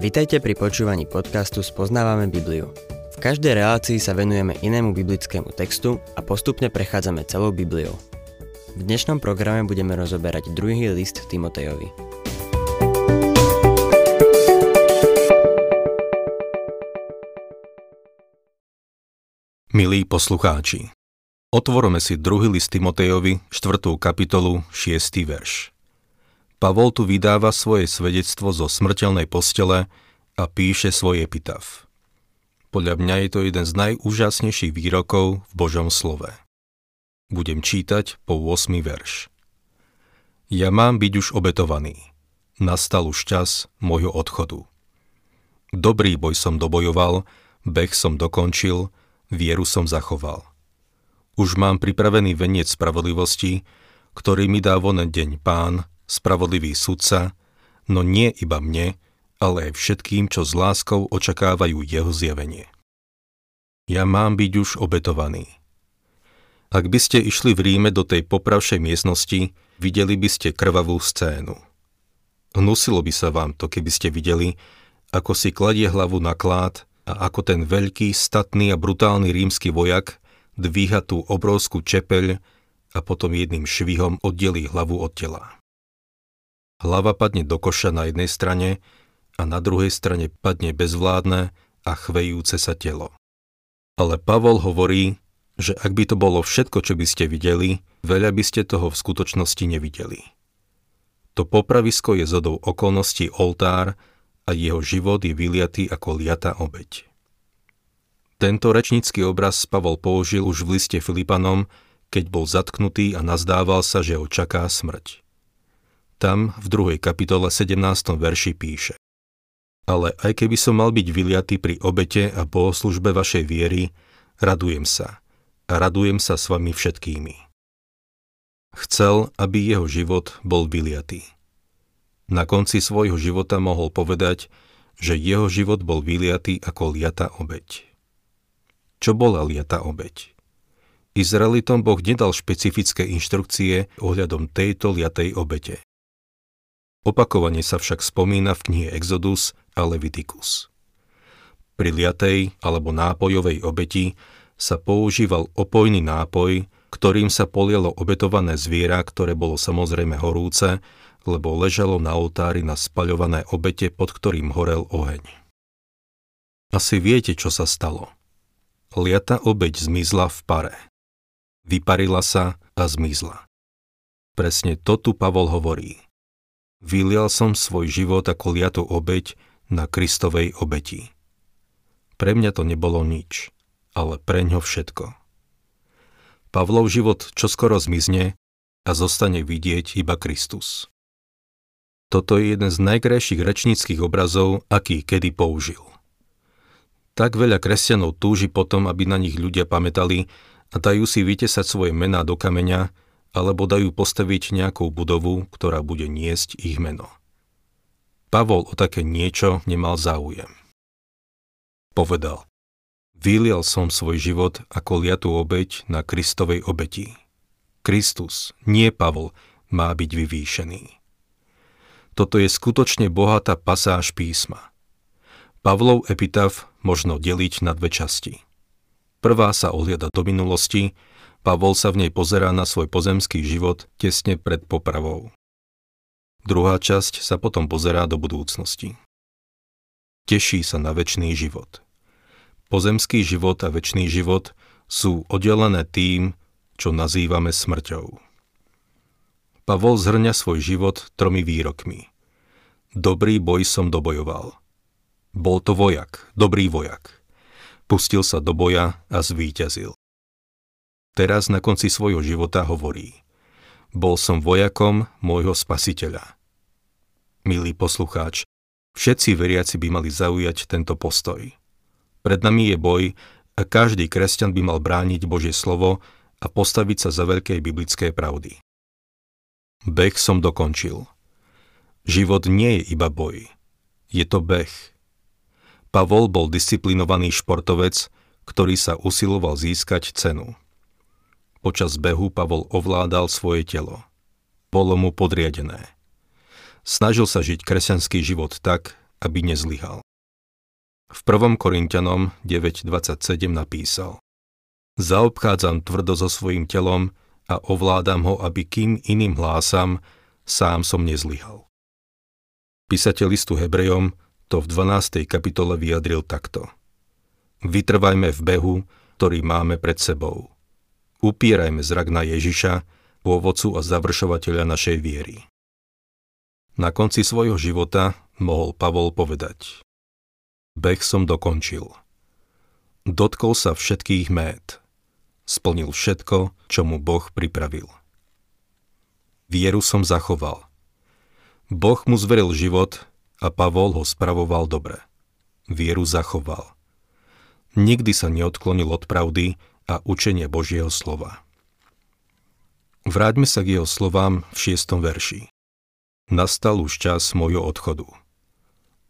Vitajte pri počúvaní podcastu Spoznávame Bibliu. V každej relácii sa venujeme inému biblickému textu a postupne prechádzame celou Bibliou. V dnešnom programe budeme rozoberať druhý list Timotejovi. Milí poslucháči, otvorme si druhý list Timotejovi, 4. kapitolu, 6. verš. Pavol tu vydáva svoje svedectvo zo smrteľnej postele a píše svoj epitaf. Podľa mňa je to jeden z najúžasnejších výrokov v Božom slove. Budem čítať po 8. verš. Ja mám byť už obetovaný. Nastal už čas môjho odchodu. Dobrý boj som dobojoval, beh som dokončil, vieru som zachoval. Už mám pripravený veniec spravodlivosti, ktorý mi dá vonen deň pán, spravodlivý sudca, no nie iba mne, ale aj všetkým, čo s láskou očakávajú jeho zjavenie. Ja mám byť už obetovaný. Ak by ste išli v Ríme do tej popravšej miestnosti, videli by ste krvavú scénu. Hnusilo by sa vám to, keby ste videli, ako si kladie hlavu na klád a ako ten veľký, statný a brutálny rímsky vojak dvíha tú obrovskú čepeľ a potom jedným švihom oddelí hlavu od tela. Hlava padne do koša na jednej strane a na druhej strane padne bezvládne a chvejúce sa telo. Ale Pavol hovorí, že ak by to bolo všetko, čo by ste videli, veľa by ste toho v skutočnosti nevideli. To popravisko je zodou okolností oltár a jeho život je vyliatý ako liata obeď. Tento rečnícky obraz Pavol použil už v liste Filipanom, keď bol zatknutý a nazdával sa, že ho čaká smrť. Tam v druhej kapitole 17. verši píše Ale aj keby som mal byť vyliatý pri obete a bohoslužbe vašej viery, radujem sa. A radujem sa s vami všetkými. Chcel, aby jeho život bol vyliatý. Na konci svojho života mohol povedať, že jeho život bol vyliatý ako liata obeď. Čo bola liata obeď? Izraelitom Boh nedal špecifické inštrukcie ohľadom tejto liatej obete. Opakovane sa však spomína v knihe Exodus a Leviticus. Pri liatej alebo nápojovej obeti sa používal opojný nápoj, ktorým sa polielo obetované zviera, ktoré bolo samozrejme horúce, lebo ležalo na oltári na spaľované obete, pod ktorým horel oheň. Asi viete, čo sa stalo. Liata obeď zmizla v pare. Vyparila sa a zmizla. Presne to tu Pavol hovorí – Vylial som svoj život ako liatú obeď na Kristovej obeti. Pre mňa to nebolo nič, ale pre ňo všetko. Pavlov život čoskoro zmizne a zostane vidieť iba Kristus. Toto je jeden z najkrajších rečníckých obrazov, aký kedy použil. Tak veľa kresťanov túži potom, aby na nich ľudia pamätali a dajú si vytesať svoje mená do kameňa, alebo dajú postaviť nejakú budovu, ktorá bude niesť ich meno. Pavol o také niečo nemal záujem. Povedal, vylial som svoj život ako liatú obeď na Kristovej obeti. Kristus, nie Pavol, má byť vyvýšený. Toto je skutočne bohatá pasáž písma. Pavlov epitaf možno deliť na dve časti. Prvá sa ohliada do minulosti, Pavol sa v nej pozerá na svoj pozemský život tesne pred popravou. Druhá časť sa potom pozerá do budúcnosti. Teší sa na väčší život. Pozemský život a väčší život sú oddelené tým, čo nazývame smrťou. Pavol zhrňa svoj život tromi výrokmi. Dobrý boj som dobojoval. Bol to vojak, dobrý vojak. Pustil sa do boja a zvíťazil. Teraz na konci svojho života hovorí Bol som vojakom môjho spasiteľa. Milý poslucháč, všetci veriaci by mali zaujať tento postoj. Pred nami je boj a každý kresťan by mal brániť Božie slovo a postaviť sa za veľké biblické pravdy. Beh som dokončil. Život nie je iba boj. Je to beh. Pavol bol disciplinovaný športovec, ktorý sa usiloval získať cenu. Počas behu Pavol ovládal svoje telo. Bolo mu podriadené. Snažil sa žiť kresťanský život tak, aby nezlyhal. V 1. Korintianom 9.27 napísal Zaobchádzam tvrdo so svojím telom a ovládam ho, aby kým iným hlásam, sám som nezlyhal. Písateľ listu Hebrejom to v 12. kapitole vyjadril takto. Vytrvajme v behu, ktorý máme pred sebou. Upierajme zrak na Ježiša, pôvodcu a završovateľa našej viery. Na konci svojho života mohol Pavol povedať Beh som dokončil. Dotkol sa všetkých mét. Splnil všetko, čo mu Boh pripravil. Vieru som zachoval. Boh mu zveril život a Pavol ho spravoval dobre. Vieru zachoval. Nikdy sa neodklonil od pravdy a učenie Božieho slova. Vráťme sa k jeho slovám v šiestom verši. Nastal už čas môjho odchodu.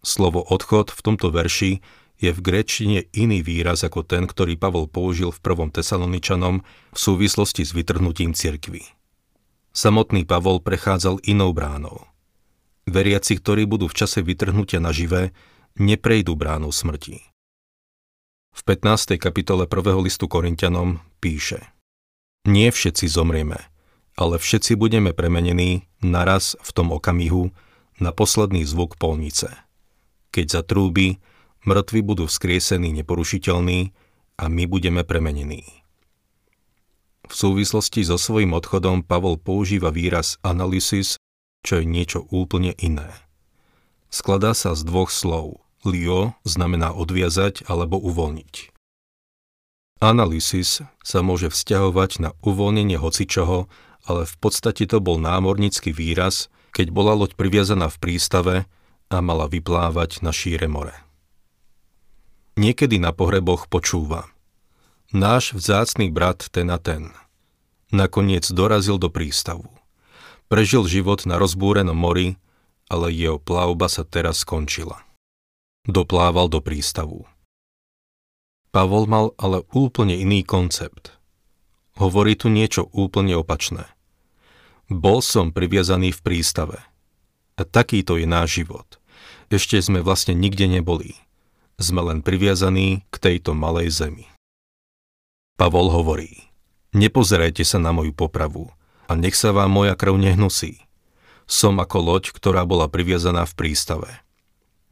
Slovo odchod v tomto verši je v gréčine iný výraz ako ten, ktorý Pavol použil v prvom Tesaloničanom v súvislosti s vytrhnutím cirkvy. Samotný Pavol prechádzal inou bránou. Veriaci, ktorí budú v čase vytrhnutia na živé, neprejdú bránou smrti. V 15. kapitole 1. listu Korintianom píše Nie všetci zomrieme, ale všetci budeme premenení naraz v tom okamihu na posledný zvuk polnice. Keď zatrúbi, mŕtvi budú vzkriesení neporušiteľní a my budeme premenení. V súvislosti so svojím odchodom Pavol používa výraz analysis, čo je niečo úplne iné. Skladá sa z dvoch slov. Lio znamená odviazať alebo uvoľniť. Analysis sa môže vzťahovať na uvoľnenie hocičoho ale v podstate to bol námornický výraz, keď bola loď priviazaná v prístave a mala vyplávať na šíre more. Niekedy na pohreboch počúva. Náš vzácný brat ten a ten. Nakoniec dorazil do prístavu. Prežil život na rozbúrenom mori, ale jeho plavba sa teraz skončila. Doplával do prístavu. Pavol mal ale úplne iný koncept – hovorí tu niečo úplne opačné. Bol som priviazaný v prístave. A takýto je náš život. Ešte sme vlastne nikde neboli. Sme len priviazaní k tejto malej zemi. Pavol hovorí, nepozerajte sa na moju popravu a nech sa vám moja krv nehnusí. Som ako loď, ktorá bola priviazaná v prístave.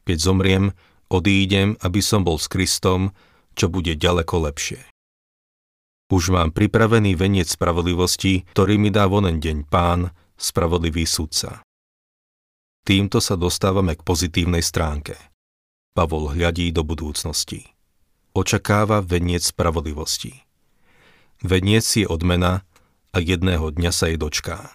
Keď zomriem, odídem, aby som bol s Kristom, čo bude ďaleko lepšie. Už mám pripravený veniec spravodlivosti, ktorý mi dá vonen deň pán, spravodlivý sudca. Týmto sa dostávame k pozitívnej stránke. Pavol hľadí do budúcnosti. Očakáva veniec spravodlivosti. Veniec je odmena a jedného dňa sa jej dočká.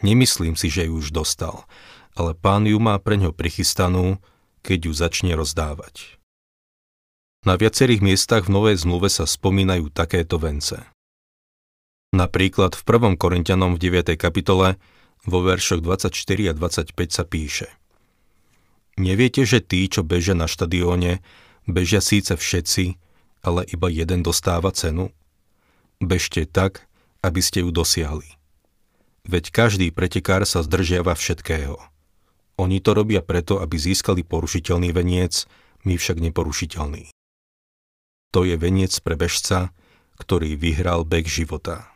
Nemyslím si, že ju už dostal, ale pán ju má pre ňo prichystanú, keď ju začne rozdávať. Na viacerých miestach v Novej zmluve sa spomínajú takéto vence. Napríklad v 1. Korintianom v 9. kapitole vo veršoch 24 a 25 sa píše Neviete, že tí, čo bežia na štadióne, bežia síce všetci, ale iba jeden dostáva cenu? Bežte tak, aby ste ju dosiahli. Veď každý pretekár sa zdržiava všetkého. Oni to robia preto, aby získali porušiteľný veniec, my však neporušiteľný. To je veniec pre bežca, ktorý vyhral beh života.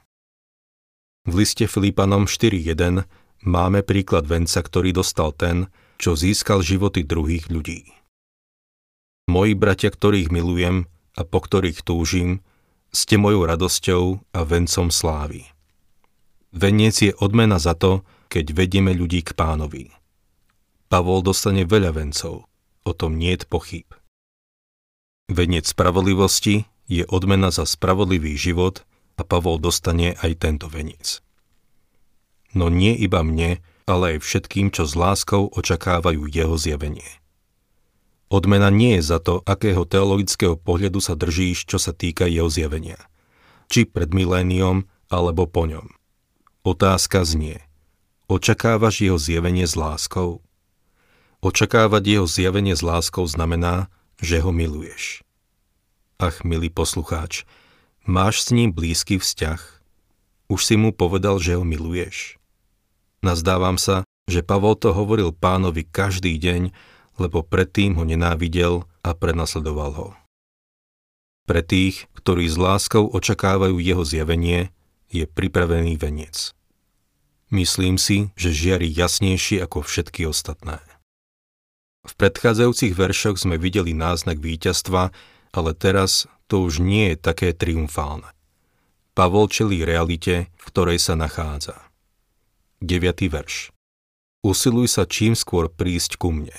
V liste Filipanom 4.1 máme príklad venca, ktorý dostal ten, čo získal životy druhých ľudí. Moji bratia, ktorých milujem a po ktorých túžim, ste mojou radosťou a vencom slávy. Veniec je odmena za to, keď vedieme ľudí k pánovi. Pavol dostane veľa vencov, o tom nie je pochyb. Veniec spravodlivosti je odmena za spravodlivý život a Pavol dostane aj tento veniec. No nie iba mne, ale aj všetkým, čo s láskou očakávajú jeho zjavenie. Odmena nie je za to, akého teologického pohľadu sa držíš, čo sa týka jeho zjavenia. Či pred miléniom, alebo po ňom. Otázka znie. Očakávaš jeho zjavenie s láskou? Očakávať jeho zjavenie s láskou znamená, že ho miluješ. Ach, milý poslucháč, máš s ním blízky vzťah? Už si mu povedal, že ho miluješ? Nazdávam sa, že Pavol to hovoril pánovi každý deň, lebo predtým ho nenávidel a prenasledoval ho. Pre tých, ktorí s láskou očakávajú jeho zjavenie, je pripravený veniec. Myslím si, že žiari jasnejšie ako všetky ostatné. V predchádzajúcich veršoch sme videli náznak víťazstva, ale teraz to už nie je také triumfálne. Pavol čelí realite, v ktorej sa nachádza. 9. verš. Usiluj sa čím skôr prísť ku mne.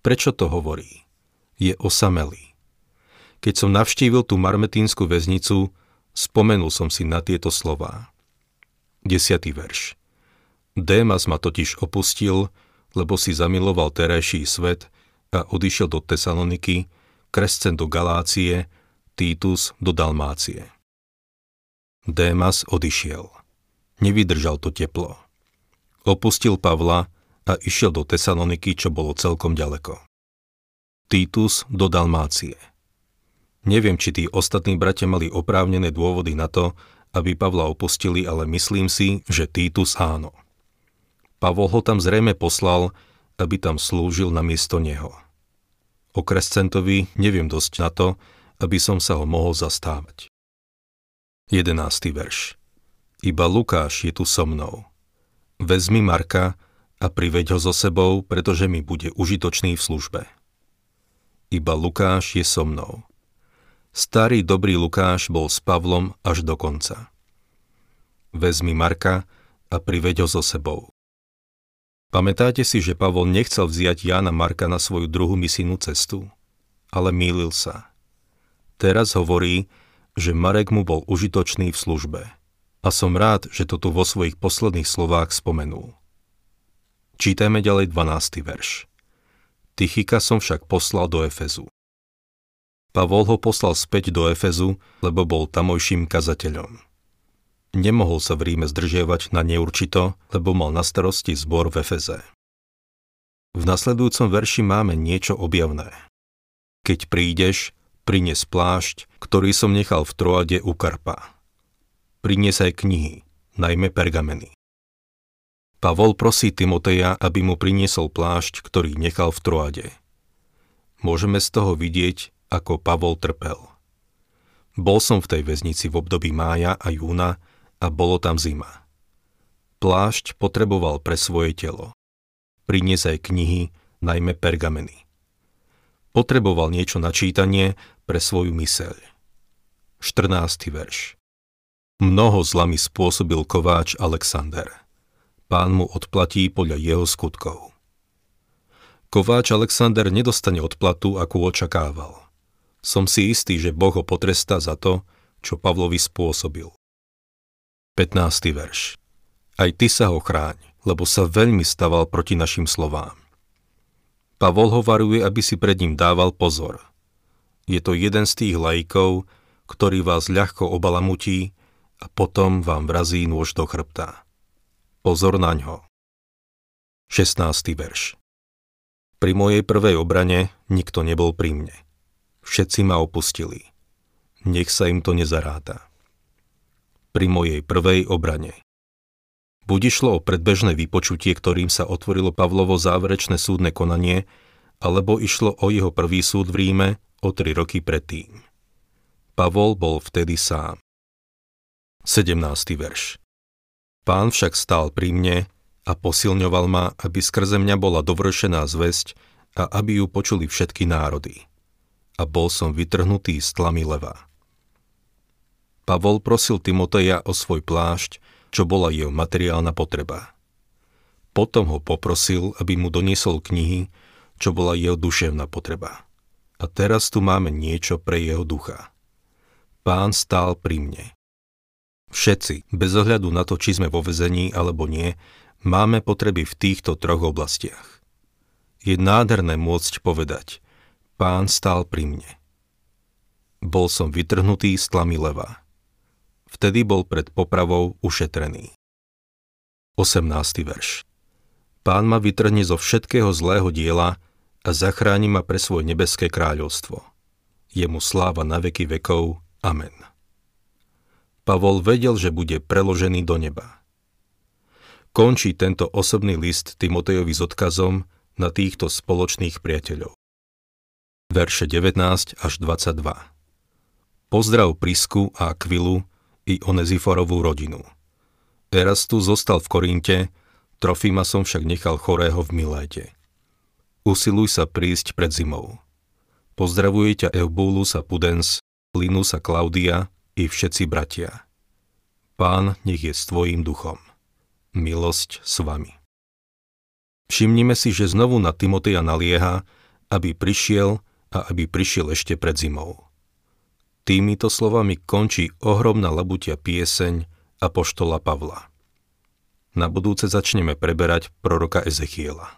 Prečo to hovorí? Je osamelý. Keď som navštívil tú marmetínsku väznicu, spomenul som si na tieto slová. 10. verš. Démas ma totiž opustil, lebo si zamiloval terajší svet a odišiel do Tesaloniky, Krescen do Galácie, Títus do Dalmácie. Démas odišiel. Nevydržal to teplo. Opustil Pavla a išiel do Tesaloniky, čo bolo celkom ďaleko. Titus do Dalmácie. Neviem, či tí ostatní bratia mali oprávnené dôvody na to, aby Pavla opustili, ale myslím si, že Titus áno. Pavol ho tam zrejme poslal, aby tam slúžil na miesto neho. O Krescentovi neviem dosť na to, aby som sa ho mohol zastávať. 11. verš Iba Lukáš je tu so mnou. Vezmi Marka a priveď ho so sebou, pretože mi bude užitočný v službe. Iba Lukáš je so mnou. Starý dobrý Lukáš bol s Pavlom až do konca. Vezmi Marka a priveď ho so sebou. Pamätáte si, že Pavol nechcel vziať Jána Marka na svoju druhú misijnú cestu? Ale mýlil sa. Teraz hovorí, že Marek mu bol užitočný v službe. A som rád, že to tu vo svojich posledných slovách spomenul. Čítajme ďalej 12. verš. Tychika som však poslal do Efezu. Pavol ho poslal späť do Efezu, lebo bol tamojším kazateľom. Nemohol sa v Ríme zdržiavať na neurčito, lebo mal na starosti zbor v Efeze. V nasledujúcom verši máme niečo objavné. Keď prídeš, prines plášť, ktorý som nechal v Troade u Karpa. Prines aj knihy, najmä pergameny. Pavol prosí Timoteja, aby mu priniesol plášť, ktorý nechal v Troade. Môžeme z toho vidieť, ako Pavol trpel. Bol som v tej väznici v období mája a júna a bolo tam zima. Plášť potreboval pre svoje telo. Prinies aj knihy, najmä pergameny. Potreboval niečo na čítanie pre svoju myseľ. 14. verš Mnoho zla mi spôsobil kováč Alexander – pán mu odplatí podľa jeho skutkov. Kováč Alexander nedostane odplatu, akú očakával. Som si istý, že Boh ho potrestá za to, čo Pavlovi spôsobil. 15. verš Aj ty sa ho chráň, lebo sa veľmi staval proti našim slovám. Pavol ho varuje, aby si pred ním dával pozor. Je to jeden z tých lajkov, ktorý vás ľahko obalamutí a potom vám vrazí nôž do chrbta. Pozor na ňo. 16. verš Pri mojej prvej obrane nikto nebol pri mne. Všetci ma opustili. Nech sa im to nezaráta. Pri mojej prvej obrane. Buď išlo o predbežné vypočutie, ktorým sa otvorilo Pavlovo záverečné súdne konanie, alebo išlo o jeho prvý súd v Ríme o tri roky predtým. Pavol bol vtedy sám. 17. verš Pán však stál pri mne a posilňoval ma, aby skrze mňa bola dovršená zväzť a aby ju počuli všetky národy. A bol som vytrhnutý z tlamy leva. Pavol prosil Timoteja o svoj plášť, čo bola jeho materiálna potreba. Potom ho poprosil, aby mu doniesol knihy, čo bola jeho duševná potreba. A teraz tu máme niečo pre jeho ducha. Pán stál pri mne. Všetci, bez ohľadu na to, či sme vo vezení alebo nie, máme potreby v týchto troch oblastiach. Je nádherné môcť povedať, pán stál pri mne. Bol som vytrhnutý z tlamy leva. Vtedy bol pred popravou ušetrený. 18. verš Pán ma vytrhne zo všetkého zlého diela a zachráni ma pre svoje nebeské kráľovstvo. Jemu sláva na veky vekov. Amen. Pavol vedel, že bude preložený do neba. Končí tento osobný list Timotejovi s odkazom, na týchto spoločných priateľov. Verše 19 až 22 Pozdrav Prisku a Akvilu i Oneziforovú rodinu. Erastus zostal v Korinte, Trofima som však nechal chorého v Miléte. Usiluj sa prísť pred zimou. Pozdravuje ťa Eubulus a Pudens, Linus a Klaudia i všetci bratia. Pán nech je s tvojím duchom. Milosť s vami. Všimnime si, že znovu na Timoteja nalieha, aby prišiel a aby prišiel ešte pred zimou. Týmito slovami končí ohromná labutia pieseň Apoštola Pavla. Na budúce začneme preberať proroka Ezechiela.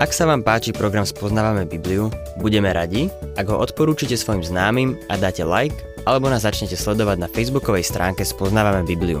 Ak sa vám páči program Spoznávame Bibliu, budeme radi, ak ho odporúčite svojim známym a dáte like, alebo nás začnete sledovať na facebookovej stránke Spoznávame Bibliu.